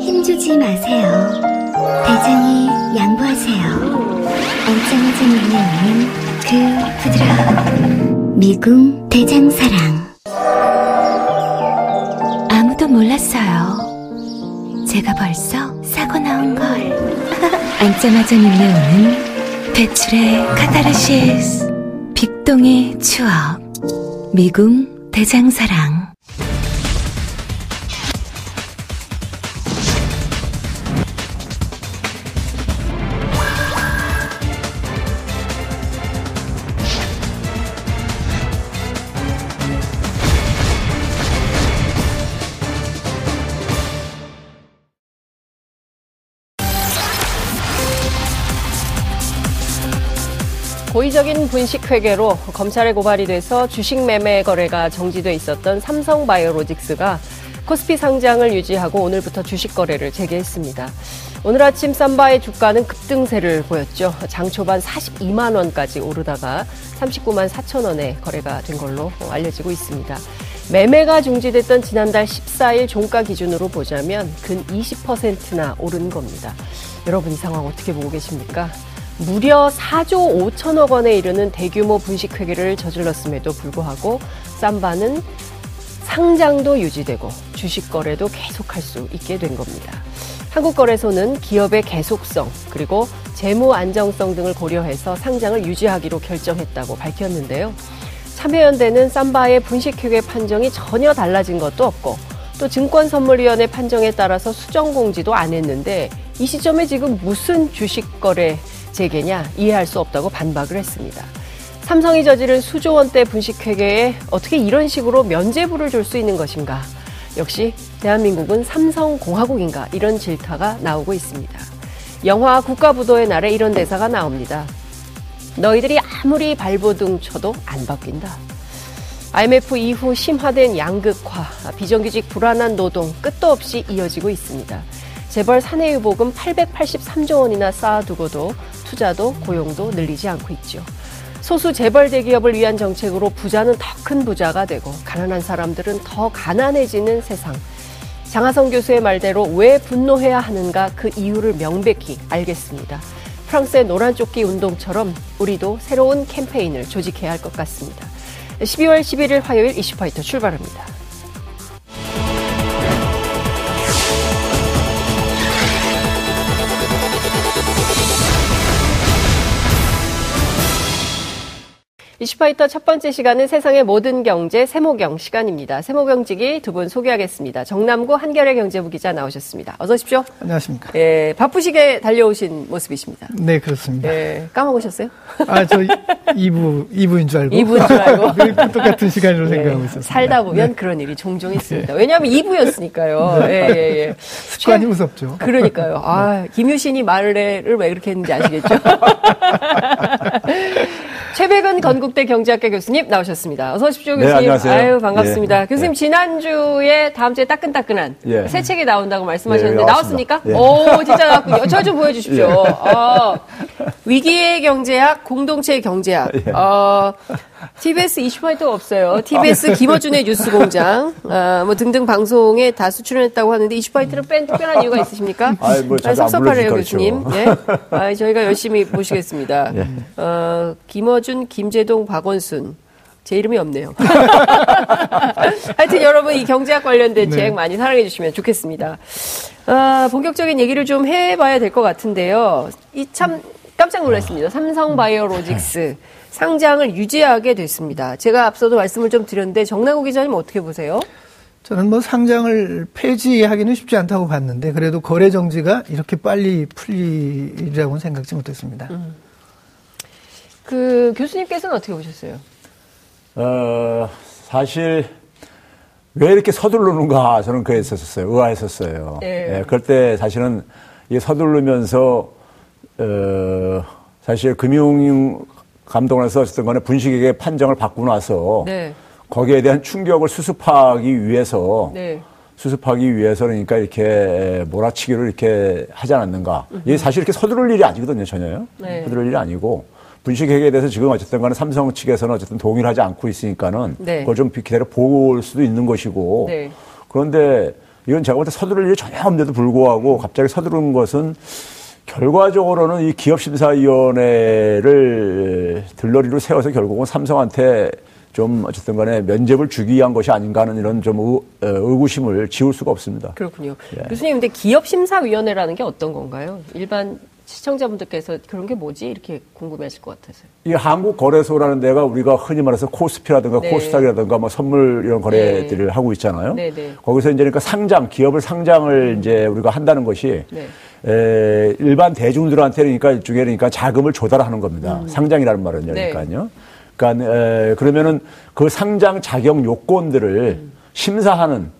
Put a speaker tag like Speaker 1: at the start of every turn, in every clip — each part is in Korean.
Speaker 1: 힘주지 마세요. 대장이 양보하세요. 눈에 오는 그 부드러운 미궁 대장사랑. 아무도 몰랐어요. 제가 벌써 사고 나온 걸. 앉자마자 눈에 오는 배출의 카타르시스. 빅동의 추억. 미궁 대장사랑.
Speaker 2: 분식회계로 검찰에 고발이 돼서 주식 매매 거래가 정지돼 있었던 삼성바이오로직스가 코스피 상장을 유지하고 오늘부터 주식 거래를 재개했습니다. 오늘 아침 쌈바의 주가는 급등세를 보였죠. 장 초반 42만 원까지 오르다가 39만 4천 원에 거래가 된 걸로 알려지고 있습니다. 매매가 중지됐던 지난달 14일 종가 기준으로 보자면 근 20%나 오른 겁니다. 여러분 이 상황 어떻게 보고 계십니까? 무려 4조 5천억 원에 이르는 대규모 분식회계를 저질렀음에도 불구하고 쌈바는 상장도 유지되고 주식 거래도 계속할 수 있게 된 겁니다. 한국거래소는 기업의 계속성 그리고 재무 안정성 등을 고려해서 상장을 유지하기로 결정했다고 밝혔는데요. 참여연대는 쌈바의 분식회계 판정이 전혀 달라진 것도 없고 또 증권선물위원회 판정에 따라서 수정 공지도 안 했는데 이 시점에 지금 무슨 주식 거래 재개냐 이해할 수 없다고 반박을 했습니다. 삼성이 저지른 수조 원대 분식회계에 어떻게 이런 식으로 면죄부를 줄 수 있는 것인가? 역시 대한민국은 삼성공화국인가 이런 질타가 나오고 있습니다. 영화 국가부도의 날에 이런 대사가 나옵니다. 너희들이 아무리 발버둥 쳐도 안 바뀐다. IMF 이후 심화된 양극화, 비정규직 불안한 노동 끝도 없이 이어지고 있습니다. 재벌 사내유복은 883조 원이나 쌓아두고도 투자도 고용도 늘리지 않고 있죠. 소수 재벌 대기업을 위한 정책으로 부자는 더 큰 부자가 되고 가난한 사람들은 더 가난해지는 세상. 장하성 교수의 말대로 왜 분노해야 하는가 그 이유를 명백히 알겠습니다. 프랑스의 노란 조끼 운동처럼 우리도 새로운 캠페인을 조직해야 할 것 같습니다. 12월 11일 화요일 이슈파이터 출발합니다. 이슈파이터 첫 번째 시간은 세상의 모든 경제 세모경 시간입니다. 세모경직이 두 분 소개하겠습니다. 정남구 한결의 경제부 기자 나오셨습니다. 어서 오십시오.
Speaker 3: 안녕하십니까.
Speaker 2: 예, 바쁘시게 달려오신 모습이십니다.
Speaker 3: 네, 그렇습니다.
Speaker 2: 예, 까먹으셨어요?
Speaker 3: 아, 저 2부, 2부인 줄 알고.
Speaker 2: 2부인 줄 알고.
Speaker 3: 늘 똑같은 시간으로 예, 생각하고 있었습니다.
Speaker 2: 살다 보면 네. 그런 일이 종종 있습니다. 왜냐하면 2부였으니까요. 네. 예, 예, 예.
Speaker 3: 습관이 최... 무섭죠.
Speaker 2: 그러니까요. 아, 김유신이 말을 왜 그렇게 했는지 아시겠죠? 최백은 건국대 경제학과 교수님 나오셨습니다. 어서 오십시오, 교수님.
Speaker 4: 네, 안녕하세요.
Speaker 2: 아유, 반갑습니다.
Speaker 4: 예,
Speaker 2: 교수님,
Speaker 4: 예.
Speaker 2: 지난주에 다음 주에 따끈따끈한
Speaker 4: 예.
Speaker 2: 새 책이 나온다고 말씀하셨는데
Speaker 4: 예,
Speaker 2: 나왔습니까?
Speaker 4: 예.
Speaker 2: 오, 진짜 나왔군요. 저 좀 보여주십시오. 어, 위기의 경제학, 공동체 경제학. 어, TBS 이슈파이터가 없어요. TBS 김어준의 뉴스공장, 어, 뭐 등등 방송에 다수 출연했다고 하는데 이슈파이터를 뺀 특별한 이유가 있으십니까?
Speaker 4: 아이, 뭐
Speaker 2: 아, 섭섭하네요, 교수님. 예. 아, 저희가 열심히 모시겠습니다. 예. 어, 김어준, 김재동, 박원순. 제 이름이 없네요. 하여튼 여러분 이 경제학 관련된 네. 책 많이 사랑해 주시면 좋겠습니다. 아, 본격적인 얘기를 좀 해봐야 될 것 같은데요. 이 참 깜짝 놀랐습니다. 삼성바이오로직스. 상장을 유지하게 됐습니다. 제가 앞서도 말씀을 좀 드렸는데 정나구 기자님 어떻게 보세요?
Speaker 3: 저는 뭐 상장을 폐지하기는 쉽지 않다고 봤는데 그래도 거래 정지가 이렇게 빨리 풀리리라고는 생각지 못했습니다. 음.
Speaker 2: 그 교수님께서는 어떻게 보셨어요?
Speaker 4: 어, 사실 왜 이렇게 서두르는가 저는 그랬었어요. 의아했었어요. 네. 예, 그럴 때 사실은 이 서두르면서 어, 사실 금융 감독원에서 어쨌든 간에 분식에게 판정을 받고 나서 네. 거기에 대한 충격을 수습하기 위해서 네. 수습하기 위해서 그러니까 이렇게 몰아치기를 이렇게 하지 않았는가. 이게 사실 이렇게 서두를 일이 아니거든요, 전혀요. 네. 서두를 일이 아니고 분식회계에 대해서 지금 어쨌든 간에 삼성 측에서는 어쨌든 동의를 하지 않고 있으니까는
Speaker 2: 네.
Speaker 4: 그걸 좀 기다려 볼 수도 있는 것이고
Speaker 2: 네.
Speaker 4: 그런데 이건 제가 볼 때 서두를 일이 전혀 없는데도 불구하고 갑자기 서두른 것은 결과적으로는 이 기업심사위원회를 들러리로 세워서 결국은 삼성한테 좀 어쨌든 간에 면접을 주기 위한 것이 아닌가 하는 이런 좀 의, 어, 의구심을 지울 수가 없습니다.
Speaker 2: 그렇군요.
Speaker 4: 예.
Speaker 2: 교수님, 근데 기업심사위원회라는 게 어떤 건가요? 일반 시청자분들께서 그런 게 뭐지? 이렇게 궁금해 하실 것 같아서요.
Speaker 4: 이 한국거래소라는 데가 우리가 흔히 말해서 코스피라든가
Speaker 2: 네.
Speaker 4: 코스닥이라든가 뭐 선물 이런 거래들을 하고 있잖아요.
Speaker 2: 네, 네.
Speaker 4: 거기서 이제 그러니까 상장, 기업을 상장을 이제 우리가 한다는 것이
Speaker 2: 네.
Speaker 4: 에, 일반 대중들한테 그러니까 일종의 그러니까 자금을 조달하는 겁니다. 상장이라는 말은요.
Speaker 2: 음. 네.
Speaker 4: 그러니까요. 그러니까 에, 그러면은 그 상장 자격 요건들을
Speaker 2: 음.
Speaker 4: 심사하는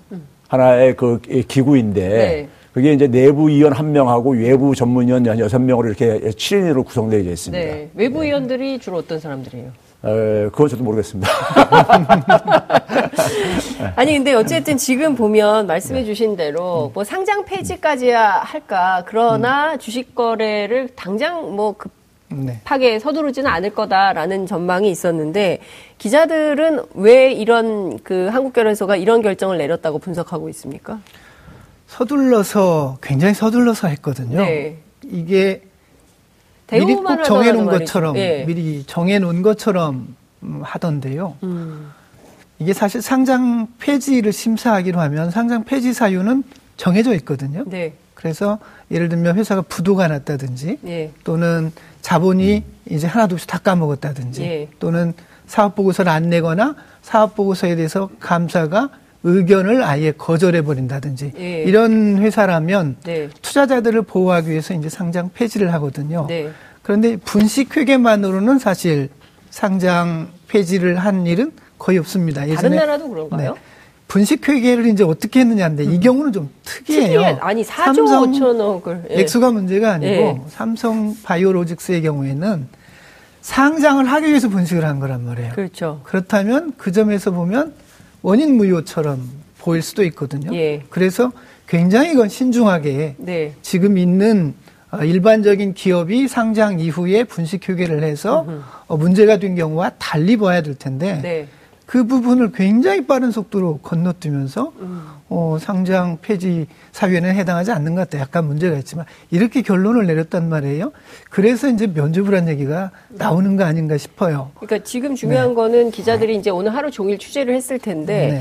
Speaker 4: 하나의 그 기구인데
Speaker 2: 네.
Speaker 4: 그게 이제 내부 위원 한 명하고 외부 전문위원 한 여섯 명으로 이렇게 7인으로 구성되어 있습니다.
Speaker 2: 네. 외부 위원들이 주로 어떤 사람들이에요?
Speaker 4: 에, 그건 저도 모르겠습니다.
Speaker 2: 아니 근데 어쨌든 지금 보면
Speaker 4: 네.
Speaker 2: 말씀해 주신 대로 뭐 상장 폐지까지야 할까 그러나 주식 거래를 당장 뭐
Speaker 3: 네.
Speaker 2: 급하게 서두르지는 않을 거다라는 전망이 있었는데 기자들은 왜 이런 그 한국결혼소가 이런 결정을 내렸다고 분석하고 있습니까?
Speaker 3: 서둘러서 굉장히 서둘러서 했거든요.
Speaker 2: 네.
Speaker 3: 이게 미리 꼭 정해놓은. 것처럼
Speaker 2: 예.
Speaker 3: 미리 정해놓은 것처럼 음, 하던데요.
Speaker 2: 음.
Speaker 3: 이게 사실 상장 폐지를 심사하기로 하면 상장 폐지 사유는 정해져 있거든요.
Speaker 2: 네.
Speaker 3: 그래서 예를 들면 회사가 부도가 났다든지
Speaker 2: 예.
Speaker 3: 또는 자본이 이제 하나도 없이 다 까먹었다든지
Speaker 2: 예.
Speaker 3: 또는 사업 보고서를 안 내거나 사업 보고서에 대해서 감사가 의견을 아예 거절해 버린다든지
Speaker 2: 예.
Speaker 3: 이런 회사라면
Speaker 2: 네.
Speaker 3: 투자자들을 보호하기 위해서 이제 상장 폐지를 하거든요.
Speaker 2: 네.
Speaker 3: 그런데 분식 회계만으로는 사실 상장 폐지를 한 일은 거의 없습니다.
Speaker 2: 다른 나라도 그런가요?
Speaker 3: 네. 분식 회계를 이제 어떻게 했느냐인데 이 경우는 좀 특이해요.
Speaker 2: 특이해. 아니 4조
Speaker 3: 삼성
Speaker 2: 5천억을 예.
Speaker 3: 액수가 문제가 아니고
Speaker 2: 예.
Speaker 3: 삼성 바이오로직스의 경우에는 상장을 하기 위해서 분식을 한 거란 말이에요.
Speaker 2: 그렇죠.
Speaker 3: 그렇다면 그 점에서 보면 원인 무효처럼 보일 수도 있거든요.
Speaker 2: 예.
Speaker 3: 그래서 굉장히 이건 신중하게
Speaker 2: 네.
Speaker 3: 지금 있는 어, 일반적인 기업이 상장 이후에 분식 휴게를 해서 어, 문제가 된 경우와 달리 봐야 될 텐데
Speaker 2: 네.
Speaker 3: 그 부분을 굉장히 빠른 속도로 건너뛰면서
Speaker 2: 음.
Speaker 3: 어, 상장 폐지 사유에는 해당하지 않는 것 같다. 약간 문제가 있지만 이렇게 결론을 내렸단 말이에요. 그래서 이제 면접을 한 얘기가 나오는 거 아닌가 싶어요.
Speaker 2: 그러니까 지금 중요한 거는 기자들이 이제 오늘 하루 종일 취재를 했을 텐데
Speaker 3: 네.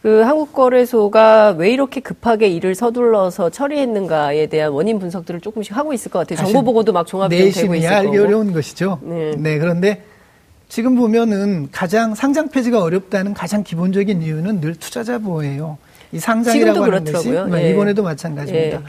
Speaker 2: 그 한국거래소가 왜 이렇게 급하게 일을 서둘러서 처리했는가에 대한 원인 분석들을 조금씩 하고 있을 것 같아요. 정보 보고도 막 종합이 되고
Speaker 3: 내심이
Speaker 2: 있을
Speaker 3: 알기
Speaker 2: 거고.
Speaker 3: 어려운 것이죠.
Speaker 2: 네.
Speaker 3: 그런데 지금 보면은 가장 상장 폐지가 어렵다는 가장 기본적인 이유는 늘 투자자 보호예요. 이 상장이라고 하는 것이
Speaker 2: 그렇더라고요.
Speaker 3: 뭐
Speaker 2: 예.
Speaker 3: 이번에도 마찬가지입니다.
Speaker 2: 예.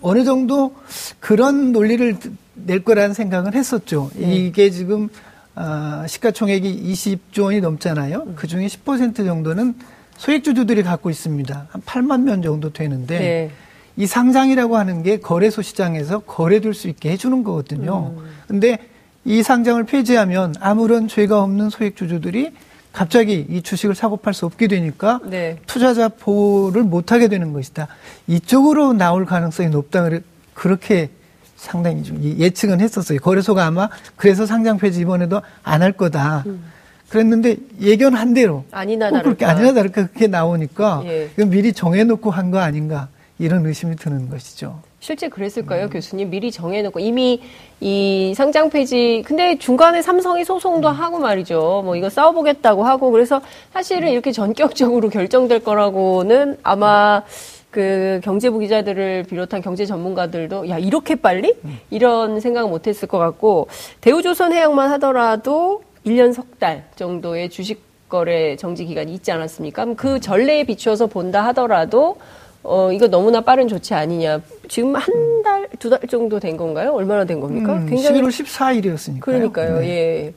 Speaker 3: 어느 정도 그런 논리를 낼 거라는 생각은 했었죠.
Speaker 2: 네.
Speaker 3: 이게 지금 아, 시가총액이 20조 원이 넘잖아요. 그 중에 10% 정도는 소액주주들이 갖고 있습니다. 한 8만 명 정도 되는데
Speaker 2: 네.
Speaker 3: 이 상장이라고 하는 게 거래소 시장에서 거래될 수 있게 해주는 거거든요.
Speaker 2: 음.
Speaker 3: 근데 이 상장을 폐지하면 아무런 죄가 없는 소액주주들이 갑자기 이 주식을 사고 팔 수 없게 되니까
Speaker 2: 네.
Speaker 3: 투자자 보호를 못하게 되는 것이다. 이쪽으로 나올 가능성이 높다. 그렇게 상당히 좀 예측은 했었어요. 거래소가 아마 그래서 상장 폐지 이번에도 안 할 거다. 그랬는데 예견한 대로
Speaker 2: 아니나
Speaker 3: 꼭 그렇게
Speaker 2: 다를까.
Speaker 3: 아니나 다를까 그렇게 나오니까
Speaker 2: 예.
Speaker 3: 이건 미리 정해놓고 한 거 아닌가 이런 의심이 드는 것이죠.
Speaker 2: 실제 그랬을까요, 교수님? 미리 정해놓고. 이미 이 상장 폐지 근데 중간에 삼성이 소송도 하고 말이죠. 뭐 이거 싸워보겠다고 하고 그래서 사실은 이렇게 전격적으로 결정될 거라고는 아마 그 경제부 기자들을 비롯한 경제 전문가들도 야 이렇게 빨리? 이런 생각은 못했을 것 같고 대우조선 해양만 하더라도 1년 석 달 정도의 주식 거래 정지 기간이 있지 않았습니까? 그럼 그 전례에 비추어서 본다 하더라도 어, 이거 너무나 빠른 조치 아니냐. 지금 한 달, 두 달 정도 된 건가요? 얼마나 된 겁니까?
Speaker 3: 음,
Speaker 2: 굉장히.
Speaker 3: 11월 14일이었으니까요.
Speaker 2: 그러니까요, 예.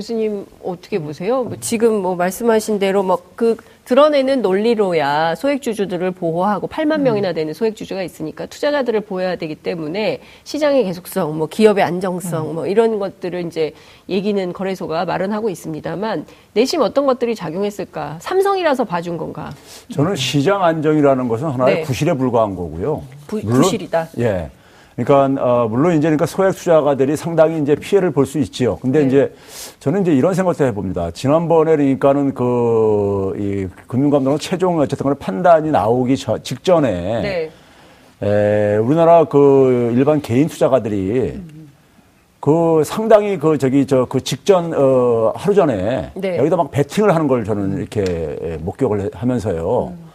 Speaker 2: 교수님, 어떻게 보세요? 뭐 지금 뭐 말씀하신 대로 막그 드러내는 논리로야 소액주주들을 보호하고 8만 명이나 되는 소액주주가 있으니까 투자자들을 보호해야 되기 때문에 시장의 계속성, 뭐 기업의 안정성, 뭐 이런 것들을 이제 얘기는 거래소가 마련하고 있습니다만 내심 어떤 것들이 작용했을까? 삼성이라서 봐준 건가?
Speaker 4: 저는 시장 안정이라는 것은 하나의
Speaker 2: 네.
Speaker 4: 구실에 불과한 거고요.
Speaker 2: 부- 구실이다.
Speaker 4: 예. 그러니까 어, 물론 이제 그러니까 소액 투자가들이 상당히 이제 피해를 볼 수 있지요. 근데 네. 이제 저는 이제 이런 생각도 해봅니다. 지난번에 그러니까는 그이 금융감독원 최종 어쨌든 간에 판단이 나오기 저, 직전에 네. 에, 우리나라 그 일반 개인 투자가들이 음. 그 상당히 그 저기 저 그 직전 어 하루 전에 네. 여기다 막 베팅을 하는 걸 저는 이렇게 목격을 하면서요. 음.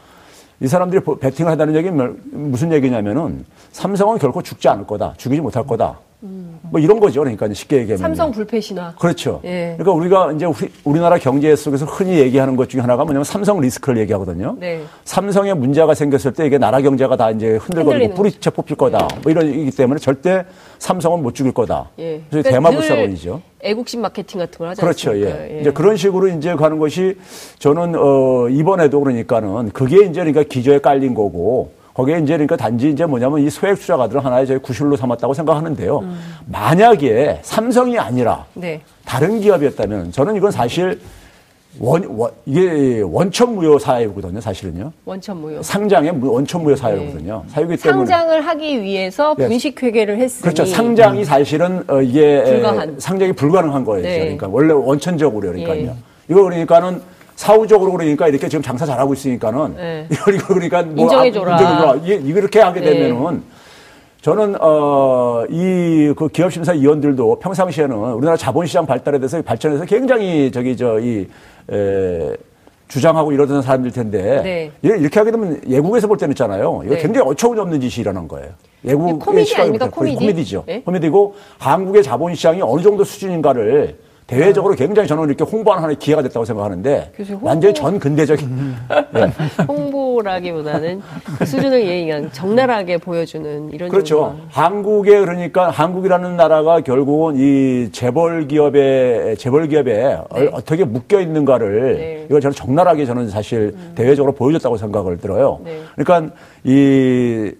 Speaker 4: 이 사람들이 베팅을 하다는 얘기는 무슨 얘기냐면은 삼성은 결코 죽지 않을 거다. 죽이지 못할 거다. 음. 뭐 이런 거죠. 그러니까 쉽게 얘기하면.
Speaker 2: 삼성 불패 신화.
Speaker 4: 그렇죠. 예. 그러니까 우리가 이제 우리, 우리나라 경제 속에서 흔히 얘기하는 것 중에 하나가 뭐냐면 삼성 리스크를 얘기하거든요. 네. 삼성에 문제가 생겼을 때 이게 나라 경제가 다 이제 흔들거리고 뿌리채 뽑힐 거다. 예. 뭐 이러기 때문에 절대 삼성은 못 죽일 거다. 예. 그래서 그러니까 대마불사론이죠.
Speaker 2: 애국심 마케팅 같은 걸 하지
Speaker 4: 그렇죠. 예. 예. 이제 그런 식으로 이제 가는 것이 저는 어 이번에도 그러니까는 그게 이제 그러니까 기저에 깔린 거고 거기에 이제 그러니까 단지 이제 뭐냐면 이 소액 투자가들을 하나의 저희 구실로 삼았다고 생각하는데요. 음. 만약에 삼성이 아니라 네. 다른 기업이었다면 저는 이건 사실 원, 원 이게 원천 무효 사유거든요, 사실은요.
Speaker 2: 원천 무효.
Speaker 4: 상장의 원천 무효 사유거든요.
Speaker 2: 네. 사유기 때문에 상장을 하기 위해서 네. 분식 회계를 했으니
Speaker 4: 그렇죠. 상장이 사실은 어, 이게 불가한. 상장이 불가능한 거예요. 네. 그러니까 원래 원천적으로 그러니까요. 예. 이거 그러니까는 사후적으로 그러니까 이렇게 지금 장사 잘하고 있으니까는 네. 이거 그러니까 뭐
Speaker 2: 인정해줘라. 아, 인정해줘라.
Speaker 4: 이게 이렇게 하게 네. 되면은 저는 어 이 그 기업 심사 위원들도 평상시에는 우리나라 자본시장 발달에 대해서 발전해서 굉장히 저기 저이 에, 주장하고 이러던 사람들 텐데 네. 이렇게 하게 되면 예국에서 볼 때는 있잖아요. 이거 네. 굉장히 어처구니없는 짓이 일어난 거예요.
Speaker 2: 예국의 코미디 아닙니까?
Speaker 4: 코미디? 코미디죠. 네? 코미디고 한국의 자본시장이 어느 정도 수준인가를 대외적으로 굉장히 저는 이렇게 홍보하는 하나의 기회가 됐다고 생각하는데 홍보... 완전히 전 근대적인
Speaker 2: 네. 홍보라기보다는 그 수준을 예의한 적나라하게 보여주는 이런
Speaker 4: 그렇죠. 한국에 그러니까 한국이라는 나라가 결국은 이 재벌 기업의 재벌 기업에 네. 어떻게 묶여 있는가를 네. 이걸 저는 적나라하게 저는 사실 음. 대외적으로 보여줬다고 생각을 들어요. 네. 그러니까 이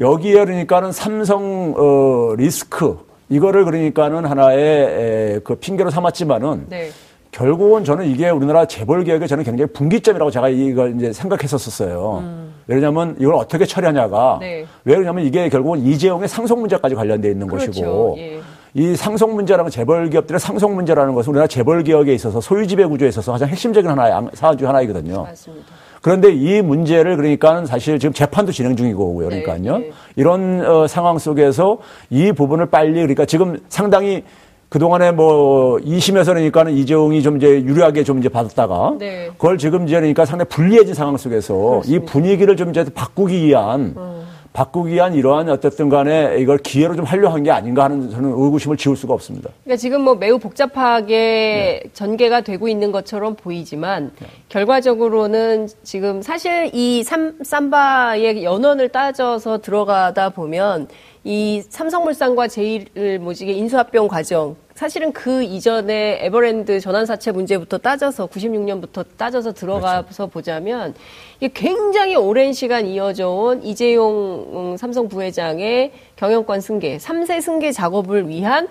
Speaker 4: 여기에 그러니까는 삼성 어, 리스크 이거를 그러니까는 하나의 에, 그 핑계로 삼았지만은 네. 결국은 저는 이게 우리나라 재벌 개혁의 저는 굉장히 분기점이라고 제가 이걸 이제 생각했었었어요. 음. 왜냐하면 이걸 어떻게 처리하냐가 네. 왜 그러냐면 이게 결국은 이재용의 상속 문제까지 관련돼 있는 그렇죠. 것이고 예. 이 상속 문제라는 재벌 기업들의 상속 문제라는 것은 우리나라 재벌 개혁에 있어서 소유 지배 구조에 있어서 가장 핵심적인 하나의 사안 중 하나이거든요. 맞습니다. 그런데 이 문제를 그러니까 사실 지금 재판도 진행 중이고 그러니까요. 네, 네. 이런 어, 상황 속에서 이 부분을 빨리 그러니까 지금 상당히 그동안에 뭐 2심에서 그러니까는 이재용이 좀 이제 유리하게 좀 이제 받았다가 네. 그걸 지금 이제 그러니까 상당히 불리해진 상황 속에서 그렇습니다. 이 분위기를 좀 이제 바꾸기 위한 음. 바꾸기 위한 이러한 어쨌든 간에 이걸 기회로 좀 하려 한 게 아닌가 하는 저는 의구심을 지울 수가 없습니다.
Speaker 2: 그러니까 지금 뭐 매우 복잡하게 네. 전개가 되고 있는 것처럼 보이지만 네. 결과적으로는 지금 사실 이 삼, 삼바의 연원을 따져서 들어가다 보면 이 삼성물산과 제일모직의 인수합병 과정 사실은 그 이전에 에버랜드 전환사채 문제부터 따져서 96년부터 따져서 들어가서 그렇죠. 보자면 이게 굉장히 오랜 시간 이어져 온 이재용 음, 삼성 부회장의 경영권 승계, 3세 승계 작업을 위한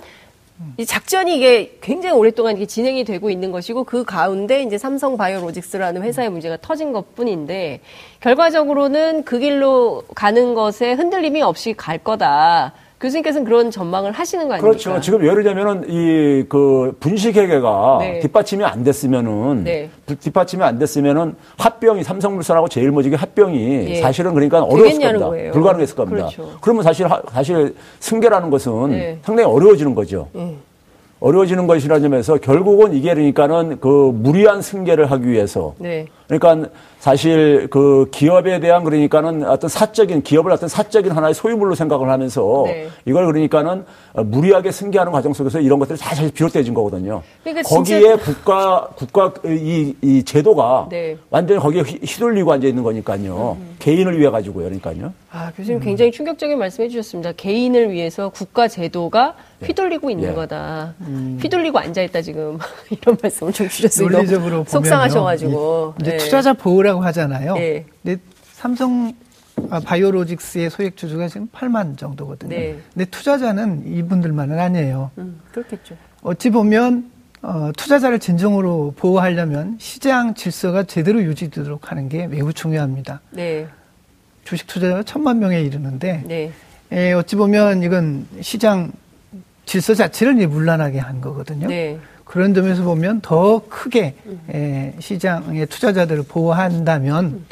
Speaker 2: 이 작전이 이게 굉장히 오랫동안 이게 진행이 되고 있는 것이고 그 가운데 이제 삼성 바이오로직스라는 회사의 문제가 터진 것 뿐인데 결과적으로는 그 길로 가는 것에 흔들림이 없이 갈 거다. 교수님께서는 그런 전망을 하시는 거 아닙니까?
Speaker 4: 그렇죠. 지금 예를 들면은 이 그 분식회계가 네. 뒷받침이 안 됐으면은 네. 뒷받침이 안 됐으면은 합병이 삼성물산하고 제일모직의 합병이 예. 사실은 그러니까 어려웠을 겁니다. 거예요. 불가능했을 겁니다. 그렇죠. 그러면 사실 사실 승계라는 것은 네. 상당히 어려워지는 거죠. 예. 어려워지는 것이라는 점에서 결국은 이게 그러니까는 그 무리한 승계를 하기 위해서 네. 그러니까 사실 그 기업에 대한 그러니까는 어떤 사적인 기업을 어떤 사적인 하나의 소유물로 생각을 하면서 네. 이걸 그러니까는 무리하게 승계하는 과정 속에서 이런 것들이 다 사실 비롯돼진 거거든요. 그러니까 거기에 국가 국가 이, 이 제도가 네. 완전히 거기에 휘둘리고 앉아 있는 거니까요. 음. 개인을 위해 가지고요, 그러니까요.
Speaker 2: 아 교수님 굉장히 충격적인 말씀해 주셨습니다. 개인을 위해서 국가 제도가 예. 휘둘리고 있는 예. 거다. 음. 휘둘리고 앉아 있다 지금 이런 말씀을 좀 주셨어요. 논리적으로 속상하셔가지고
Speaker 3: 예. 네. 투자자 보호라고 하잖아요. 네. 근데 삼성 아, 바이오로직스의 소액 주주가 지금 8만 정도거든요. 네. 근데 투자자는 이분들만은 아니에요. 음,
Speaker 2: 그렇겠죠.
Speaker 3: 어찌 보면 어, 투자자를 진정으로 보호하려면 시장 질서가 제대로 유지되도록 하는 게 매우 중요합니다. 네. 주식 투자자가 천만 명에 이르는데 네. 에, 어찌 보면 이건 시장 질서 자체를 물란하게 한 거거든요. 네. 그런 점에서 보면 더 크게 음. 에, 시장의 투자자들을 보호한다면 음.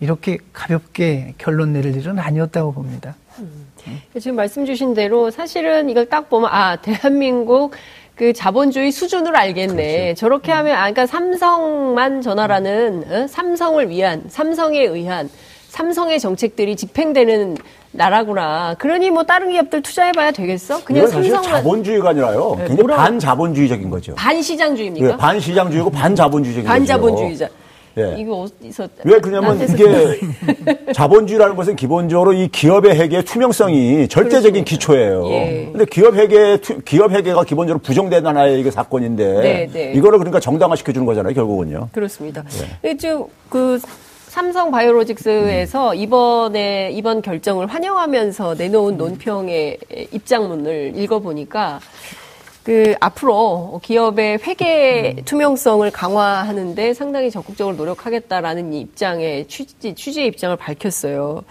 Speaker 3: 이렇게 가볍게 결론 내릴 일은 아니었다고 봅니다. 음.
Speaker 2: 지금 말씀 주신 대로 사실은 이걸 딱 보면 아 대한민국 그 자본주의 수준을 알겠네. 그렇죠. 저렇게 하면 아 그러니까 삼성만 전화라는 어? 삼성을 위한 삼성에 의한 삼성의 정책들이 집행되는 나라구나. 그러니 뭐 다른 기업들 투자해봐야 되겠어?
Speaker 4: 그냥 삼성 자본주의가 아니라요. 네, 굉장히 반자본주의적인 거죠.
Speaker 2: 반시장주의입니까? 네,
Speaker 4: 반시장주의고 반자본주의적인
Speaker 2: 반자본주의자. 예. 이거 어디서
Speaker 4: 왜 그러냐면 이게 자본주의라는 것은 기본적으로 이 기업의 회계의 투명성이 절대적인 기초예요. 예. 근데 기업 회계 기업 회계가 기본적으로 부정된 하나의 이게 사건인데 네, 네. 이거를 그러니까 정당화 시켜 주는 거잖아요, 결국은요.
Speaker 2: 그렇습니다. 예. 지금 그 삼성 바이오로직스에서 음. 이번에 이번 결정을 환영하면서 내놓은 논평의 입장문을 읽어보니까 그 앞으로 기업의 회계 음. 투명성을 강화하는데 상당히 적극적으로 노력하겠다라는 입장의 취지 취지의 입장을 밝혔어요.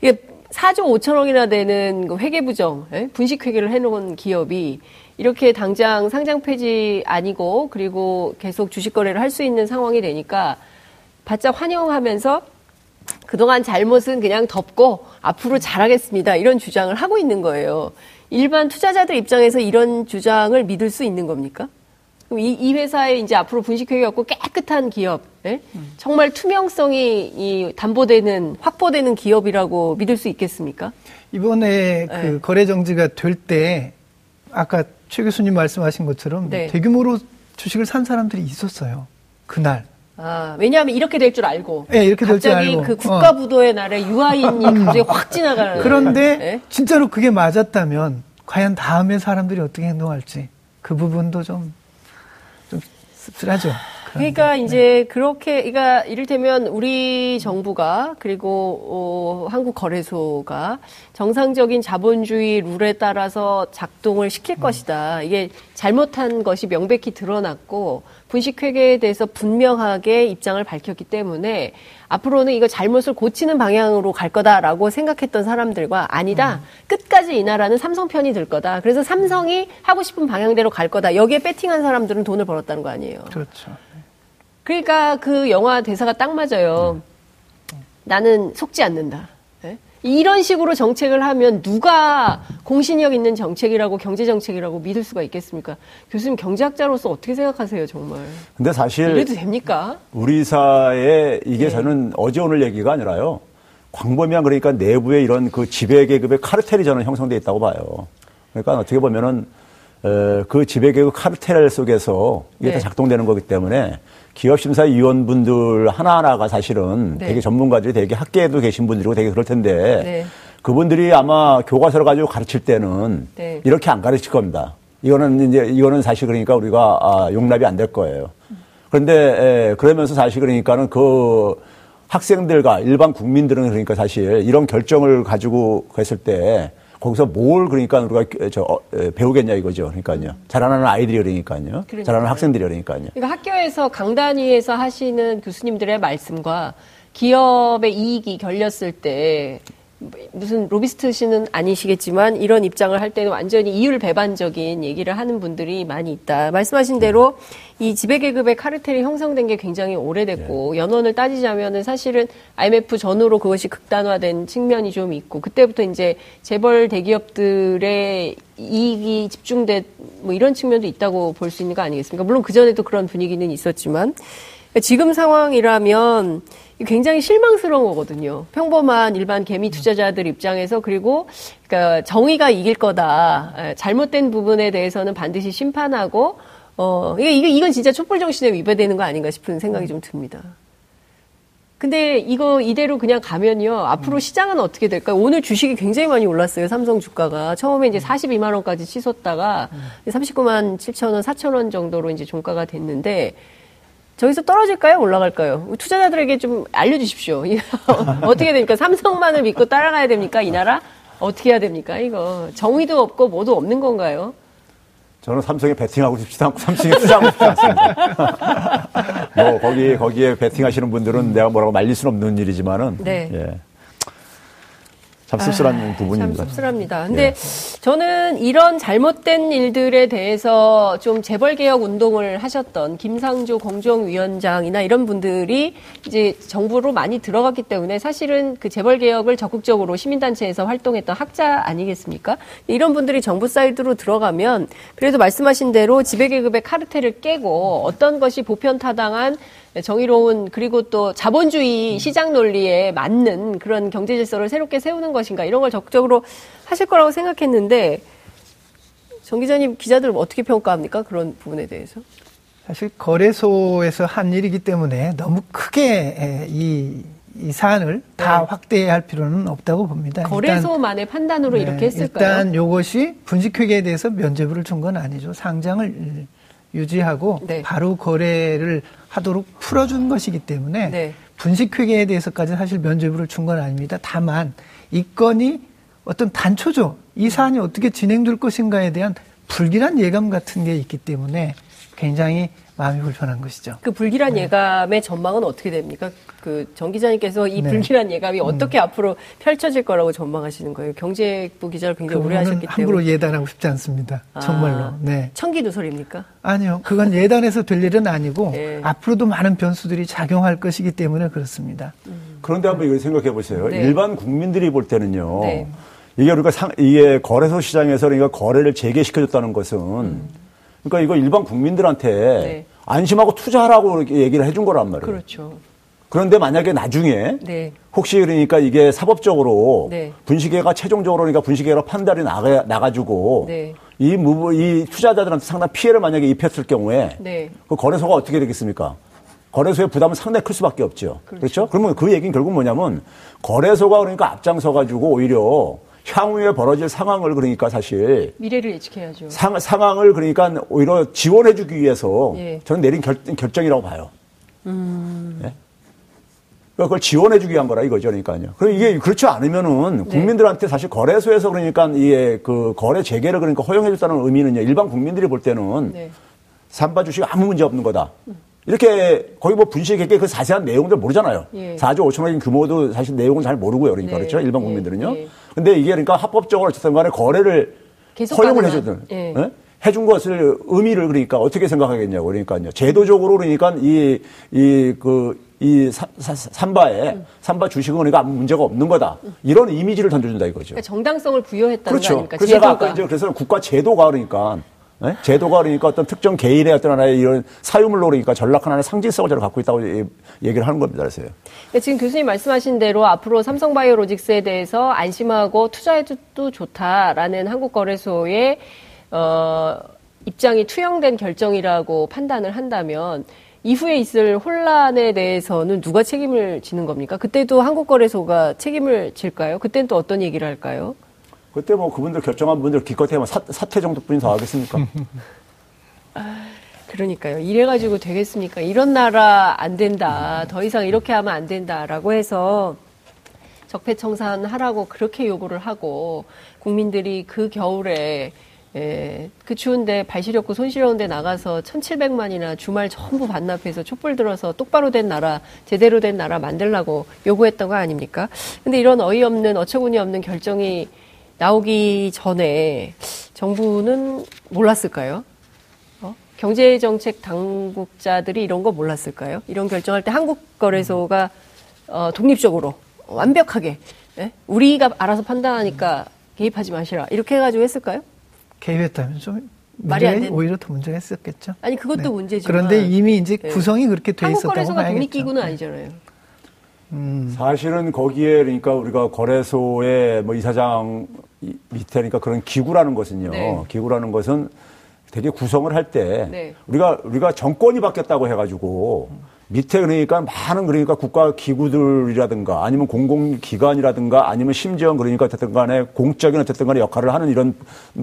Speaker 2: 이게 4조 5천억이나 되는 그 회계 부정, 예? 분식 회계를 해놓은 기업이 이렇게 당장 상장 폐지 아니고 그리고 계속 주식 거래를 할 수 있는 상황이 되니까 바짝 환영하면서 그동안 잘못은 그냥 덮고 앞으로 잘하겠습니다. 이런 주장을 하고 있는 거예요. 일반 투자자들 입장에서 이런 주장을 믿을 수 있는 겁니까? 그럼 이, 이 회사에 이제 앞으로 분식회계 없고 깨끗한 기업, 예? 정말 투명성이 이 담보되는 확보되는 기업이라고 믿을 수 있겠습니까?
Speaker 3: 이번에 그 네. 거래 정지가 될 때 아까 최 교수님 말씀하신 것처럼 네. 대규모로 주식을 산 사람들이 있었어요. 그날.
Speaker 2: 아, 왜냐하면 이렇게 될 줄 알고.
Speaker 3: 네, 이렇게 될 줄 알고.
Speaker 2: 갑자기 그 국가 부도의 어. 날에 유아인이 음. 갑자기 확 지나가는.
Speaker 3: 그런데 네? 진짜로 그게 맞았다면 과연 다음에 사람들이 어떻게 행동할지 그 부분도 좀, 좀 씁쓸하죠.
Speaker 2: 그러니까 네. 이제 그렇게 그러니까 이를테면 우리 정부가 그리고 어, 한국 거래소가 정상적인 자본주의 룰에 따라서 작동을 시킬 음. 것이다. 이게 잘못한 것이 명백히 드러났고 분식회계에 대해서 분명하게 입장을 밝혔기 때문에 앞으로는 이거 잘못을 고치는 방향으로 갈 거다라고 생각했던 사람들과 아니다. 음. 끝까지 이 나라는 삼성 편이 들 거다. 그래서 삼성이 하고 싶은 방향대로 갈 거다. 여기에 배팅한 사람들은 돈을 벌었다는 거 아니에요.
Speaker 3: 그렇죠.
Speaker 2: 그러니까 그 영화 대사가 딱 맞아요. 네. 나는 속지 않는다. 이런 식으로 정책을 하면 누가 공신력 있는 정책이라고 경제 정책이라고 믿을 수가 있겠습니까? 교수님 경제학자로서 어떻게 생각하세요, 정말?
Speaker 4: 근데 사실
Speaker 2: 이래도 됩니까?
Speaker 4: 우리 사회 이게 네. 저는 어제 오늘 얘기가 아니라요. 광범위한 그러니까 내부에 이런 그 지배 계급의 카르텔이 저는 형성돼 있다고 봐요. 그러니까 어떻게 보면은 그 지배 계급 카르텔 속에서 이게 네. 다 작동되는 거기 때문에 기업심사위원분들 하나하나가 사실은 네. 되게 전문가들이 되게 학계에도 계신 분들이고 되게 그럴 텐데 네. 그분들이 아마 교과서를 가지고 가르칠 때는 네. 이렇게 안 가르칠 겁니다. 이거는 이제 이거는 사실 그러니까 우리가 아, 용납이 안 될 거예요. 그런데 에, 그러면서 사실 그러니까는 그 학생들과 일반 국민들은 그러니까 사실 이런 결정을 가지고 했을 때 거기서 뭘 그러니까 우리가 저 어, 배우겠냐 이거죠. 그러니까요. 자라나는 아이들이 그러니까요. 그러니까. 자라나는 학생들이 그러니까요.
Speaker 2: 그러니까 학교에서 강단위에서 하시는 교수님들의 말씀과 기업의 이익이 결렸을 때 무슨 로비스트시는 아니시겠지만 이런 입장을 할 때는 완전히 이율 배반적인 얘기를 하는 분들이 많이 있다. 말씀하신 대로 이 지배계급의 카르텔이 형성된 게 굉장히 오래됐고 네. 연원을 따지자면은 사실은 IMF 전후로 그것이 극단화된 측면이 좀 있고 그때부터 이제 재벌 대기업들의 이익이 집중된 뭐 이런 측면도 있다고 볼 수 있는 거 아니겠습니까? 물론 그 전에도 그런 분위기는 있었지만 지금 상황이라면 굉장히 실망스러운 거거든요. 평범한 일반 개미 투자자들 입장에서 그리고 그러니까 정의가 이길 거다. 잘못된 부분에 대해서는 반드시 심판하고 어 이게 이건 진짜 촛불 정신에 위배되는 거 아닌가 싶은 생각이 좀 듭니다. 근데 이거 이대로 그냥 가면요. 앞으로 시장은 어떻게 될까요? 오늘 주식이 굉장히 많이 올랐어요. 삼성 주가가. 처음에 이제 42만 원까지 치솟다가 39만 7천 원, 4천 원 정도로 이제 종가가 됐는데 저기서 떨어질까요? 올라갈까요? 투자자들에게 좀 알려주십시오. 어떻게 됩니까? 삼성만을 믿고 따라가야 됩니까? 이 나라? 어떻게 해야 됩니까? 이거 정의도 없고 뭐도 없는 건가요?
Speaker 4: 저는 삼성에 베팅하고 싶지도 않고 삼성에 투자하고 싶지 않습니다. 뭐 거기 거기에 베팅하시는 분들은 내가 뭐라고 말릴 수는 없는 일이지만은 네. 예. 참 씁쓸한 아, 부분입니다.
Speaker 2: 참 씁쓸합니다. 근데 예. 저는 이런 잘못된 일들에 대해서 좀 재벌 개혁 운동을 하셨던 김상조 공정위원장이나 이런 분들이 이제 정부로 많이 들어갔기 때문에 사실은 그 재벌 개혁을 적극적으로 시민단체에서 활동했던 학자 아니겠습니까? 이런 분들이 정부 사이드로 들어가면 그래도 말씀하신 대로 지배계급의 카르텔을 깨고 어떤 것이 보편타당한 정의로운 그리고 또 자본주의 시장 논리에 맞는 그런 경제 질서를 새롭게 세우는 것인가 이런 걸 적극적으로 하실 거라고 생각했는데 정 기자님 기자들 어떻게 평가합니까 그런 부분에 대해서?
Speaker 3: 사실 거래소에서 한 일이기 때문에 너무 크게 이, 이 사안을 다 네. 확대할 필요는 없다고 봅니다.
Speaker 2: 거래소만의 일단, 판단으로 네, 이렇게 했을까요?
Speaker 3: 일단 이것이 분식회계에 대해서 면죄부를 준 건 아니죠. 상장을 유지하고 네. 바로 거래를 하도록 풀어준 것이기 때문에 네. 분식회계에 대해서까지 사실 면죄부를 준 건 아닙니다. 다만 이 건이 어떤 단초죠. 이 사안이 어떻게 진행될 것인가에 대한 불길한 예감 같은 게 있기 때문에 굉장히 마음이 불편한 것이죠.
Speaker 2: 그 불길한 네. 예감의 전망은 어떻게 됩니까? 그 정 기자님께서 이 네. 불길한 예감이 음. 어떻게 음. 앞으로 펼쳐질 거라고 전망하시는 거예요? 경제부 기자를 굉장히 오래 하셨기 때문에.
Speaker 3: 함부로 예단하고 싶지 않습니다. 아, 정말로. 네.
Speaker 2: 청기 누설입니까?
Speaker 3: 아니요. 그건 예단해서 될 일은 아니고 네. 앞으로도 많은 변수들이 작용할 것이기 때문에 그렇습니다. 음.
Speaker 4: 그런데 한번 이걸 생각해 보세요. 네. 일반 국민들이 볼 때는요. 네. 이게 우리가 상, 이게 거래소 시장에서 그러니까 거래를 재개시켜줬다는 것은 음. 그러니까 이거 일반 국민들한테 네. 안심하고 투자하라고 이렇게 얘기를 해준 거란 말이에요.
Speaker 2: 그렇죠.
Speaker 4: 그런데 만약에 나중에 네. 혹시 그러니까 이게 사법적으로 네. 분식회가 최종적으로 그러니까 분식회가 판단이 나가 나가지고 네. 이 무부 이 투자자들한테 상당 피해를 만약에 입혔을 경우에 네. 그 거래소가 어떻게 되겠습니까? 거래소의 부담은 상당히 클 수밖에 없죠. 그렇죠. 그렇죠? 그러면 그 얘기는 결국 뭐냐면 거래소가 그러니까 앞장서 가지고 오히려 향후에 벌어질 상황을 그러니까 사실
Speaker 2: 미래를 예측해야죠.
Speaker 4: 상, 상황을 그러니까 오히려 지원해주기 위해서 예. 저는 내린 결, 결정이라고 봐요. 음. 예? 그러니까 그걸 지원해주기 위한 거라 이거죠, 그러니까요. 그럼 이게 그렇지 않으면은 네. 국민들한테 사실 거래소에서 그러니까 이게 그 거래 재개를 그러니까 허용해줬다는 의미는요, 일반 국민들이 볼 때는 네. 삼바 주식 아무 문제 없는 거다. 음. 이렇게 거의 뭐 분식회계 그 자세한 내용들 모르잖아요. 예. 4조 5천 원인 규모도 사실 내용은 잘 모르고요. 그러니까 네. 그렇죠. 일반 예. 국민들은요. 예. 근데 이게 그러니까 합법적으로 어쨌든 간에 거래를 허용을 해주든 예. 예? 해준 것을 의미를 그러니까 어떻게 생각하겠냐고 그러니까요. 제도적으로 그러니까 이 이 그이 삼바에 음. 삼바 주식은 그러니까 아무 문제가 없는 거다. 이런 이미지를 던져준다 이거죠.
Speaker 2: 그러니까 정당성을 부여했다는
Speaker 4: 그렇죠.
Speaker 2: 거 아닙니까?
Speaker 4: 그래서 제도가. 아까 이제 그래서 국가 제도가 그러니까 네? 제도가 그러니까 어떤 특정 개인의 어떤 하나의 이런 사유물로 그러니까 전락한 하나의 상징성을 저를 갖고 있다고 얘기를 하는 겁니다. 그래서요.
Speaker 2: 네, 지금 교수님 말씀하신 대로 앞으로 삼성바이오로직스에 대해서 안심하고 투자해도 좋다라는 한국거래소의 어, 입장이 투영된 결정이라고 판단을 한다면 이후에 있을 혼란에 대해서는 누가 책임을 지는 겁니까? 그때도 한국거래소가 책임을 질까요? 그때는 또 어떤 얘기를 할까요?
Speaker 4: 그때 뭐 그분들 결정한 분들 기껏 해면 사, 사퇴 정도뿐이 더 하겠습니까?
Speaker 2: 그러니까요. 이래가지고 되겠습니까? 이런 나라 안 된다. 더 이상 이렇게 하면 안 된다라고 해서 적폐청산 하라고 그렇게 요구를 하고 국민들이 그 겨울에 예, 그 추운데 발 시렵고 손 시려운데 나가서 1,700만이나 주말 전부 반납해서 촛불 들어서 똑바로 된 나라, 제대로 된 나라 만들라고 요구했던 거 아닙니까? 근데 이런 어이없는 어처구니 없는 결정이 나오기 전에 정부는 몰랐을까요? 어? 경제정책 당국자들이 이런 거 몰랐을까요? 이런 결정할 때 한국거래소가 어, 독립적으로 완벽하게 예? 우리가 알아서 판단하니까 개입하지 마시라 이렇게 해가지고 했을까요?
Speaker 3: 개입했다면 좀 말이 안 되는. 오히려 더 문제가 있었겠죠.
Speaker 2: 아니 그것도 네. 문제지만
Speaker 3: 그런데 이미 이제 네. 구성이 그렇게 돼 있었다고 봐야겠죠.
Speaker 2: 한국거래소가 독립기구는 아니잖아요.
Speaker 4: 음. 사실은 거기에 그러니까 우리가 거래소의 뭐 이사장 밑에니까 그런 기구라는 것은요. 네. 기구라는 것은 되게 구성을 할때 네. 우리가 우리가 정권이 바뀌었다고 해가지고 밑에 그러니까 많은 그러니까 국가 기구들이라든가 아니면 공공기관이라든가 아니면 심지어 그러니까 어쨌든 간에 공적인 어쨌든 간에 역할을 하는 이런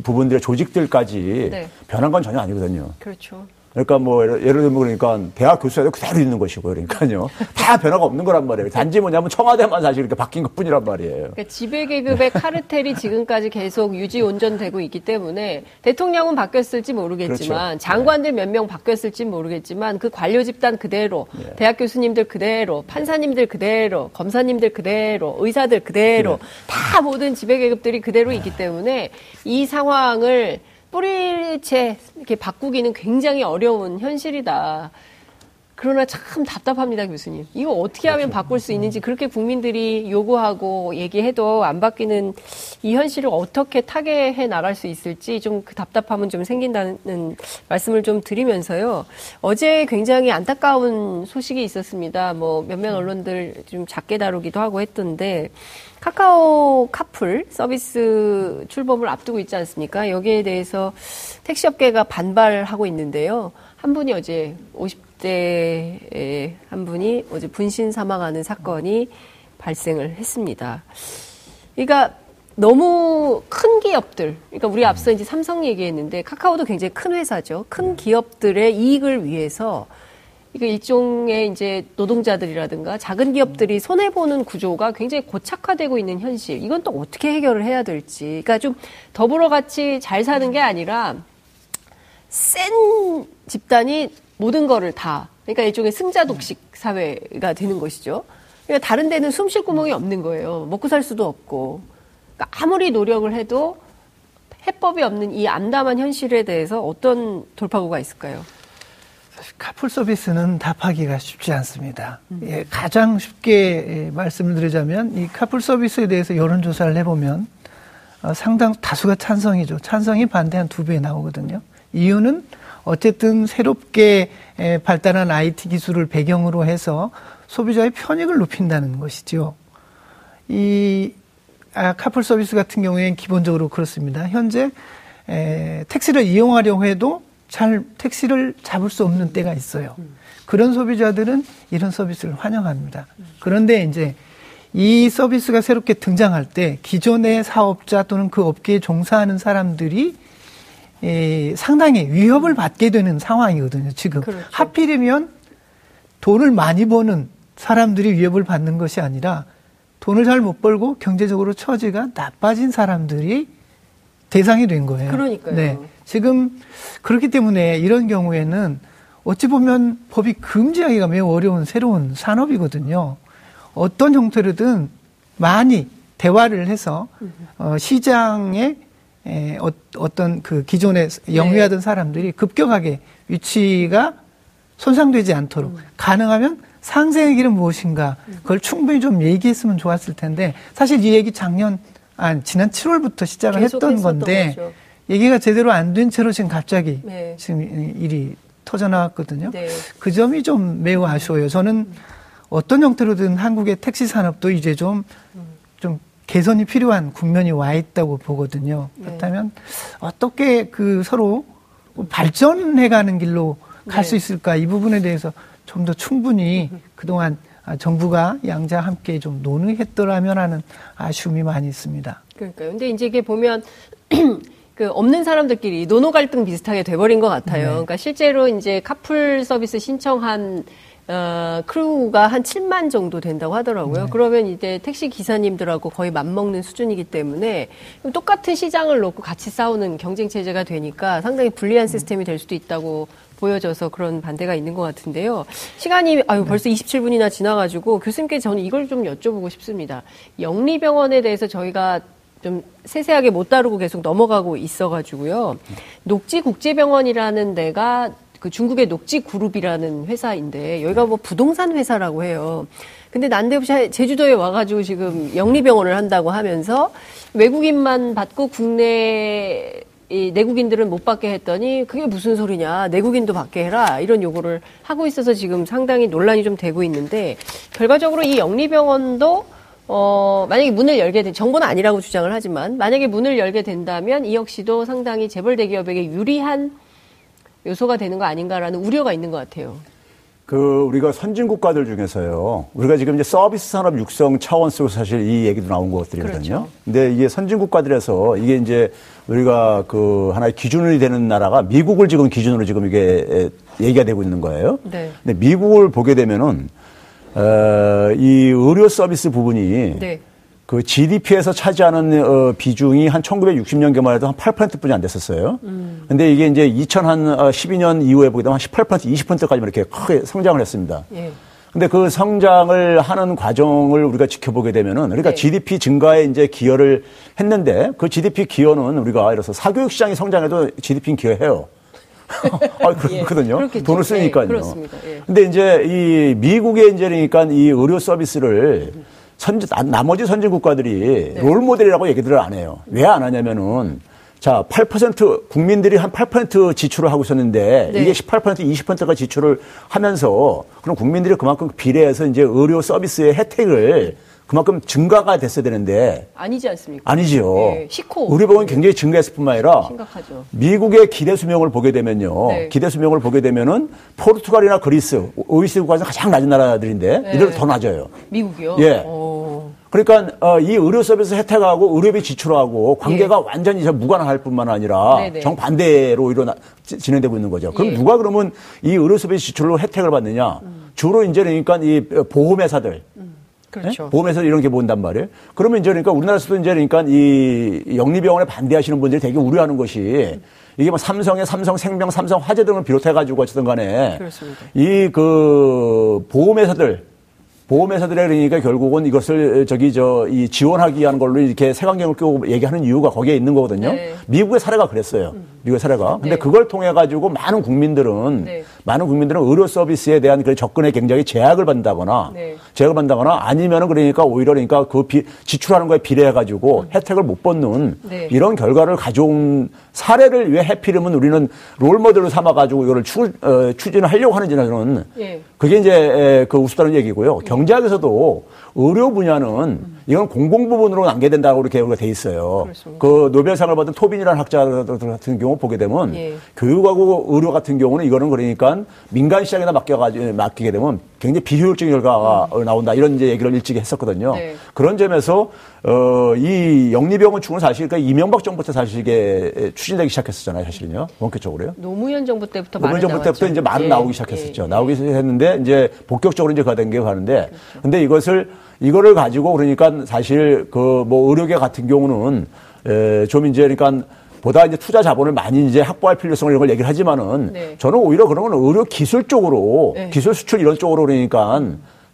Speaker 4: 부분들의 조직들까지 네. 변한 건 전혀 아니거든요.
Speaker 2: 그렇죠.
Speaker 4: 그러니까 뭐 예를, 들면 그러니까 대학 교수에도 그대로 있는 것이고 그러니까요. 다 변화가 없는 거란 말이에요. 단지 뭐냐면 청와대만 사실 이렇게 바뀐 것 뿐이란 말이에요.
Speaker 2: 그러니까 지배계급의 카르텔이 지금까지 계속 유지 온전되고 있기 때문에 대통령은 바뀌었을지 모르겠지만 그렇죠. 장관들 몇 명 바뀌었을지 모르겠지만 그 관료 집단 그대로 네. 대학 교수님들 그대로 판사님들 그대로 검사님들 그대로 의사들 그대로 네. 다 모든 지배계급들이 그대로 있기 때문에 이 상황을 뿌리채 이렇게 바꾸기는 굉장히 어려운 현실이다. 그러나 참 답답합니다, 교수님. 이거 어떻게 하면 그렇죠. 바꿀 수 있는지 그렇게 국민들이 요구하고 얘기해도 안 바뀌는 이 현실을 어떻게 타개해 나갈 수 있을지 좀 그 답답함은 좀 생긴다는 말씀을 좀 드리면서요. 어제 굉장히 안타까운 소식이 있었습니다. 뭐 몇몇 언론들 좀 작게 다루기도 하고 했던데 카카오 카풀 서비스 출범을 앞두고 있지 않습니까? 여기에 대해서 택시업계가 반발하고 있는데요. 한 분이 어제 50대의 한 분이 어제 분신 사망하는 사건이 발생을 했습니다. 그러니까 너무 큰 기업들, 그러니까 우리 앞서 이제 삼성 얘기했는데 카카오도 굉장히 큰 회사죠. 큰 기업들의 이익을 위해서 이거 일종의 이제 노동자들이라든가 작은 기업들이 손해 보는 구조가 굉장히 고착화되고 있는 현실. 이건 또 어떻게 해결을 해야 될지. 그러니까 좀 더불어 같이 잘 사는 게 아니라 센 집단이 모든 거를 다. 그러니까 일종의 승자 독식 사회가 되는 것이죠. 그러니까 다른 데는 숨 쉴 구멍이 없는 거예요. 먹고 살 수도 없고. 그러니까 아무리 노력을 해도 해법이 없는 이 암담한 현실에 대해서 어떤 돌파구가 있을까요?
Speaker 3: 카풀 서비스는 답하기가 쉽지 않습니다. 음. 예, 가장 쉽게 예, 말씀을 드리자면 이 카풀 서비스에 대해서 여론조사를 해보면 어, 상당 다수가 찬성이죠. 찬성이 반대 한 두 배 나오거든요. 이유는 어쨌든 새롭게 예, 발달한 IT 기술을 배경으로 해서 소비자의 편익을 높인다는 것이죠. 이 아, 카풀 서비스 같은 경우에는 기본적으로 그렇습니다. 현재 에, 택시를 이용하려고 해도 잘 택시를 잡을 수 없는 때가 있어요. 그런 소비자들은 이런 서비스를 환영합니다. 그런데 이제 이 서비스가 새롭게 등장할 때 기존의 사업자 또는 그 업계에 종사하는 사람들이 에, 상당히 위협을 받게 되는 상황이거든요. 지금 그렇죠. 하필이면 돈을 많이 버는 사람들이 위협을 받는 것이 아니라 돈을 잘 못 벌고 경제적으로 처지가 나빠진 사람들이 대상이 된 거예요.
Speaker 2: 그러니까요. 네.
Speaker 3: 지금 그렇기 때문에 이런 경우에는 어찌 보면 법이 금지하기가 매우 어려운 새로운 산업이거든요. 어떤 형태로든 많이 대화를 해서 어, 시장에 에, 어, 떤 그 기존에 영위하던 네. 사람들이 급격하게 위치가 손상되지 않도록 음. 가능하면 상생의 길은 무엇인가 그걸 충분히 좀 얘기했으면 좋았을 텐데 사실 이 얘기 작년 아 지난 7월부터 시작을 했던 건데 거죠. 얘기가 제대로 안 된 채로 지금 갑자기 네. 지금 일이 터져 나왔거든요. 네. 그 점이 좀 매우 아쉬워요. 저는 어떤 형태로든 한국의 택시 산업도 이제 좀, 좀 개선이 필요한 국면이 와 있다고 보거든요. 네. 그렇다면 어떻게 그 서로 발전해가는 길로 갈수 네. 있을까 이 부분에 대해서 좀 더 충분히 그동안 정부가 양자 함께 좀 논의했더라면 하는 아쉬움이 많이 있습니다.
Speaker 2: 그러니까요. 근데 이제 이게 보면 그 없는 사람들끼리 노노 갈등 비슷하게 돼버린 것 같아요. 네. 그러니까 실제로 이제 카풀 서비스 신청한 어, 크루가 한 7만 정도 된다고 하더라고요. 네. 그러면 이제 택시 기사님들하고 거의 맞먹는 수준이기 때문에 똑같은 시장을 놓고 같이 싸우는 경쟁 체제가 되니까 상당히 불리한 음. 시스템이 될 수도 있다고 보여져서 그런 반대가 있는 것 같은데요. 시간이 아유 벌써 27분이나 지나가지고 교수님께 저는 이걸 좀 여쭤보고 싶습니다. 영리병원에 대해서 저희가 좀 세세하게 못 다루고 계속 넘어가고 있어가지고요. 녹지국제병원이라는 데가 그 중국의 녹지그룹이라는 회사인데 여기가 뭐 부동산 회사라고 해요. 근데 난데없이 제주도에 와가지고 지금 영리병원을 한다고 하면서 외국인만 받고 국내 이 내국인들은 못 받게 했더니 그게 무슨 소리냐 내국인도 받게 해라 이런 요구를 하고 있어서 지금 상당히 논란이 좀 되고 있는데 결과적으로 이 영리병원도 어, 만약에 문을 열게 된, 정부는 아니라고 주장을 하지만, 만약에 문을 열게 된다면 이 역시도 상당히 재벌 대기업에게 유리한 요소가 되는 거 아닌가라는 우려가 있는 것 같아요.
Speaker 4: 그 우리가 선진 국가들 중에서요. 우리가 지금 이제 서비스 산업 육성 차원 속에서 사실 이 얘기도 나온 것들이거든요. 그렇죠. 근데 이게 선진 국가들에서 이게 이제 우리가 그 하나의 기준이 되는 나라가 미국을 지금 기준으로 지금 이게 얘기가 되고 있는 거예요. 네. 근데 미국을 보게 되면은 어, 이 의료 서비스 부분이 네. 그 GDP에서 차지하는 어, 비중이 한 1960년경만 해도 한 8%뿐이 안 됐었어요. 음. 근데 이게 이제 2012년 어, 이후에 보게 되면 한 18%, 20%까지 이렇게 크게 성장을 했습니다. 예. 근데 그 성장을 하는 과정을 우리가 지켜보게 되면은 그러니까 네. GDP 증가에 이제 기여를 했는데 그 GDP 기여는 우리가 예를 들어서 사교육 시장이 성장해도 GDP는 기여해요. 아, 그렇거든요. 예, 돈을 쓰니까요. 예, 그렇습니다. 예. 근데 이제 이 미국의 이제 그러니까 이 의료 서비스를 음. 선, 나머지 선진 국가들이 네. 롤 모델이라고 얘기들을 안 해요. 왜 안 하냐면은 자, 8% 국민들이 한 8% 지출을 하고 있었는데 네. 이게 18% 20%가 지출을 하면서 그럼 국민들이 그만큼 비례해서 이제 의료 서비스의 혜택을 그만큼 증가가 됐어야 되는데
Speaker 2: 아니지 않습니까?
Speaker 4: 아니죠.
Speaker 2: 네, 시코.
Speaker 4: 의료보험이 굉장히 증가했을 뿐만 아니라 심각하죠. 미국의 기대 수명을 보게 되면요. 네. 기대 수명을 보게 되면은 포르투갈이나 그리스, OECD 국가에서 가장 낮은 나라들인데 네. 이들 더 낮아요.
Speaker 2: 미국이요?
Speaker 4: 예. 오. 그러니까 어, 이 의료 서비스 혜택하고 의료비 지출하고 관계가 예. 완전히 무관할 뿐만 아니라 네네. 네. 정반대로 일어나 진행되고 있는 거죠. 그럼 예. 누가 그러면 이 의료 서비스 지출로 혜택을 받느냐? 음. 주로 이제 그러니까 이 보험회사들 음. 그렇죠. 네? 보험에서 이런 게 본단 말이에요. 그러면 이제 그러니까 우리나라에서도 이제 그러니까 이 영리병원에 반대하시는 분들이 되게 우려하는 것이 이게 뭐 삼성의 삼성 생명, 삼성 화재 등을 비롯해 가지고 어쨌든 간에 이 그 보험회사들 보험회사들에 그러니까 결국은 이것을 저기 저 이 지원하기 위한 걸로 이렇게 색안경을 끼고 얘기하는 이유가 거기에 있는 거거든요. 네. 미국의 사례가 그랬어요. 음. 미국의 사례가. 근데 네. 그걸 통해 가지고 많은 국민들은 네. 많은 국민들은 의료 서비스에 대한 그 접근에 굉장히 제약을 받는다거나 네. 제약을 받는다거나 아니면은 그러니까 오히려 그러니까 그 비, 지출하는 거에 비례해 가지고 음. 혜택을 못 받는 네. 이런 결과를 가져온 사례를 왜 해피름은 우리는 롤 모델로 삼아 가지고 이거를 추, 어, 추진을 하려고 하는지는 예. 그게 이제 그 우스다는 얘기고요. 경제학에서도 의료 분야는 이건 공공 부분으로 남게된다고 이렇게 우리가 돼 있어요. 그렇습니다. 그 노벨상을 받은 토빈이라는 학자들 같은 경우 보게 되면 예. 교육하고 의료 같은 경우는 이거는 그러니까 민간 시장에다 맡겨가지고 맡기게 되면 굉장히 비효율적인 결과가 음. 나온다 이런 이제 얘기를 일찍 했었거든요. 네. 그런 점에서 어, 이 영리병원축은 사실 그러니까 이명박 정부 때 사실 이게 추진되기 시작했었잖아요, 사실은요. 원격적으로요.
Speaker 2: 노무현 정부 때부터
Speaker 4: 노무현 정부 때부터 이제 말은 예. 나오기 시작했었죠. 예. 나오기 시작했는데 이제 본격적으로 이제 가된 게 가는데 그렇죠. 근데 이것을 이거를 가지고 그러니까 사실 그 뭐 의료계 같은 경우는 에, 좀 이제 그러니까 보다 이제 투자 자본을 많이 이제 확보할 필요성을 이런 걸 얘기를 하지만은 네. 저는 오히려 그런 건 의료 기술 쪽으로 네. 기술 수출 이런 쪽으로 그러니까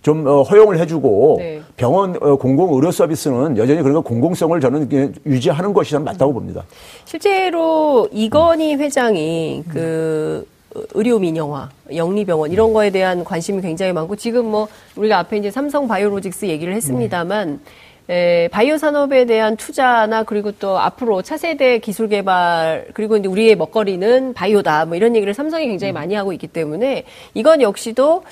Speaker 4: 좀 어, 허용을 해주고 네. 병원 어, 공공 의료 서비스는 여전히 그런 공공성을 저는 유지하는 것이 저는 맞다고 봅니다.
Speaker 2: 실제로 이건희 회장이 그 의료 민영화, 영리병원 이런 거에 대한 관심이 굉장히 많고 지금 뭐 우리가 앞에 이제 삼성 바이오로직스 얘기를 했습니다만 에, 예, 바이오 산업에 대한 투자나 그리고 또 앞으로 차세대 기술 개발 그리고 이제 우리의 먹거리는 바이오다 뭐 이런 얘기를 삼성이 굉장히 많이 하고 있기 때문에 이건 역시도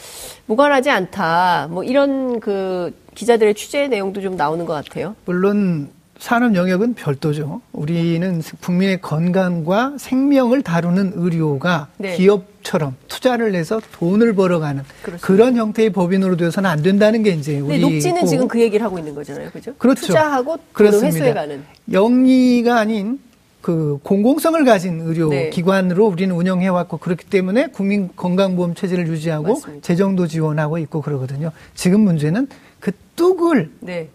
Speaker 2: 무관하지 않다 뭐 이런 그 기자들의 취재 내용도 좀 나오는 것 같아요.
Speaker 3: 물론 산업 영역은 별도죠. 우리는 국민의 건강과 생명을 다루는 의료가 네. 기업처럼 투자를 해서 돈을 벌어가는 그렇습니다. 그런 형태의 법인으로 되어서는 안 된다는 게 이제 우리.
Speaker 2: 녹지는 지금 그 얘기를 하고 있는 거잖아요, 그죠?
Speaker 3: 그렇죠.
Speaker 2: 투자하고 돈을 회수해가는.
Speaker 3: 영리가 아닌 그 공공성을 가진 의료 네. 기관으로 우리는 운영해 왔고 그렇기 때문에 국민 건강보험 체제를 유지하고 맞습니다. 재정도 지원하고 있고 그러거든요. 지금 문제는 그 뚝을 네.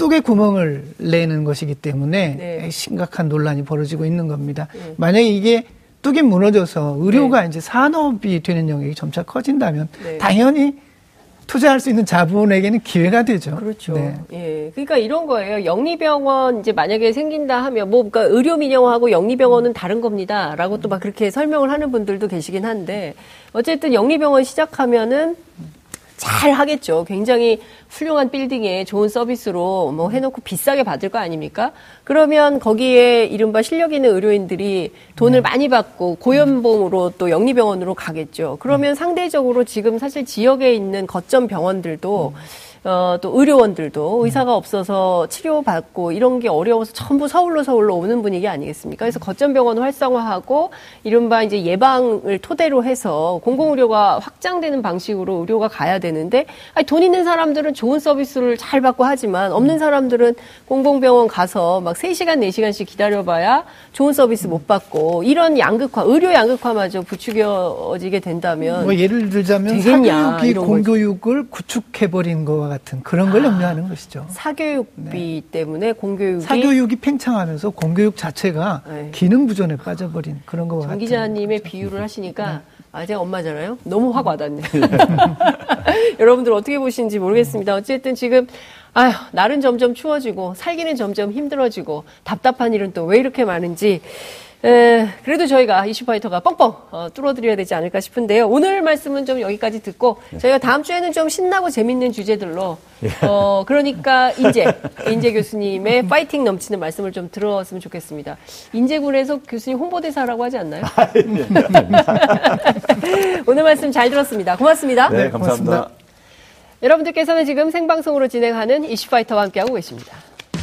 Speaker 3: 뚝에 구멍을 내는 것이기 때문에 네. 심각한 논란이 벌어지고 있는 겁니다. 네. 만약에 이게 뚝이 무너져서 의료가 네. 이제 산업이 되는 영역이 점차 커진다면 네. 당연히 투자할 수 있는 자본에게는 기회가 되죠.
Speaker 2: 그렇죠. 네. 예. 그러니까 이런 거예요. 영리병원 이제 만약에 생긴다 하면 뭐 그러니까 의료 민영화하고 영리병원은 다른 겁니다라고 또 막 그렇게 설명을 하는 분들도 계시긴 한데 어쨌든 영리병원 시작하면은 잘 하겠죠. 굉장히 훌륭한 빌딩에 좋은 서비스로 뭐 해놓고 비싸게 받을 거 아닙니까? 그러면 거기에 이른바 실력 있는 의료인들이 돈을 네. 많이 받고 고연봉으로 또 영리병원으로 가겠죠. 그러면 음. 상대적으로 지금 사실 지역에 있는 거점 병원들도 음. 어, 또 의료원들도 의사가 없어서 치료받고 이런 게 어려워서 전부 서울로 서울로 오는 분위기 아니겠습니까? 그래서 거점병원 활성화하고 이른바 이제 예방을 토대로 해서 공공의료가 확장되는 방식으로 의료가 가야 되는데 아니, 돈 있는 사람들은 좋은 서비스를 잘 받고 하지만 없는 사람들은 공공병원 가서 막 3시간, 4시간씩 기다려봐야 좋은 서비스 못 받고 이런 양극화, 의료 양극화마저 부추겨지게 된다면
Speaker 3: 뭐 예를 들자면 되겠냐, 사교육이 공교육을 구축해버린 거와 같은 그런 걸 아, 염려하는 것이죠.
Speaker 2: 사교육비 네. 때문에 공교육이
Speaker 3: 사교육이 팽창하면서 공교육 자체가 네. 기능 부존에 빠져버린 그런 거와 같은.
Speaker 2: 기자님의 거죠. 비유를 하시니까 네. 아 제가 엄마잖아요. 너무 확 와닿네. 여러분들 어떻게 보시는지 모르겠습니다. 어쨌든 지금 아휴 날은 점점 추워지고 살기는 점점 힘들어지고 답답한 일은 또 왜 이렇게 많은지 에, 그래도 저희가 이슈파이터가 뻥뻥 어, 뚫어드려야 되지 않을까 싶은데요. 오늘 말씀은 좀 여기까지 듣고 네. 저희가 다음 주에는 좀 신나고 재밌는 주제들로 예. 어, 그러니까 인재 인재 교수님의 파이팅 넘치는 말씀을 좀 들었으면 좋겠습니다. 인재군에서 교수님 홍보대사라고 하지 않나요? 오늘 말씀 잘 들었습니다. 고맙습니다.
Speaker 4: 네, 감사합니다. 고맙습니다.
Speaker 2: 여러분들께서는 지금 생방송으로 진행하는 이슈파이터와 함께하고 계십니다.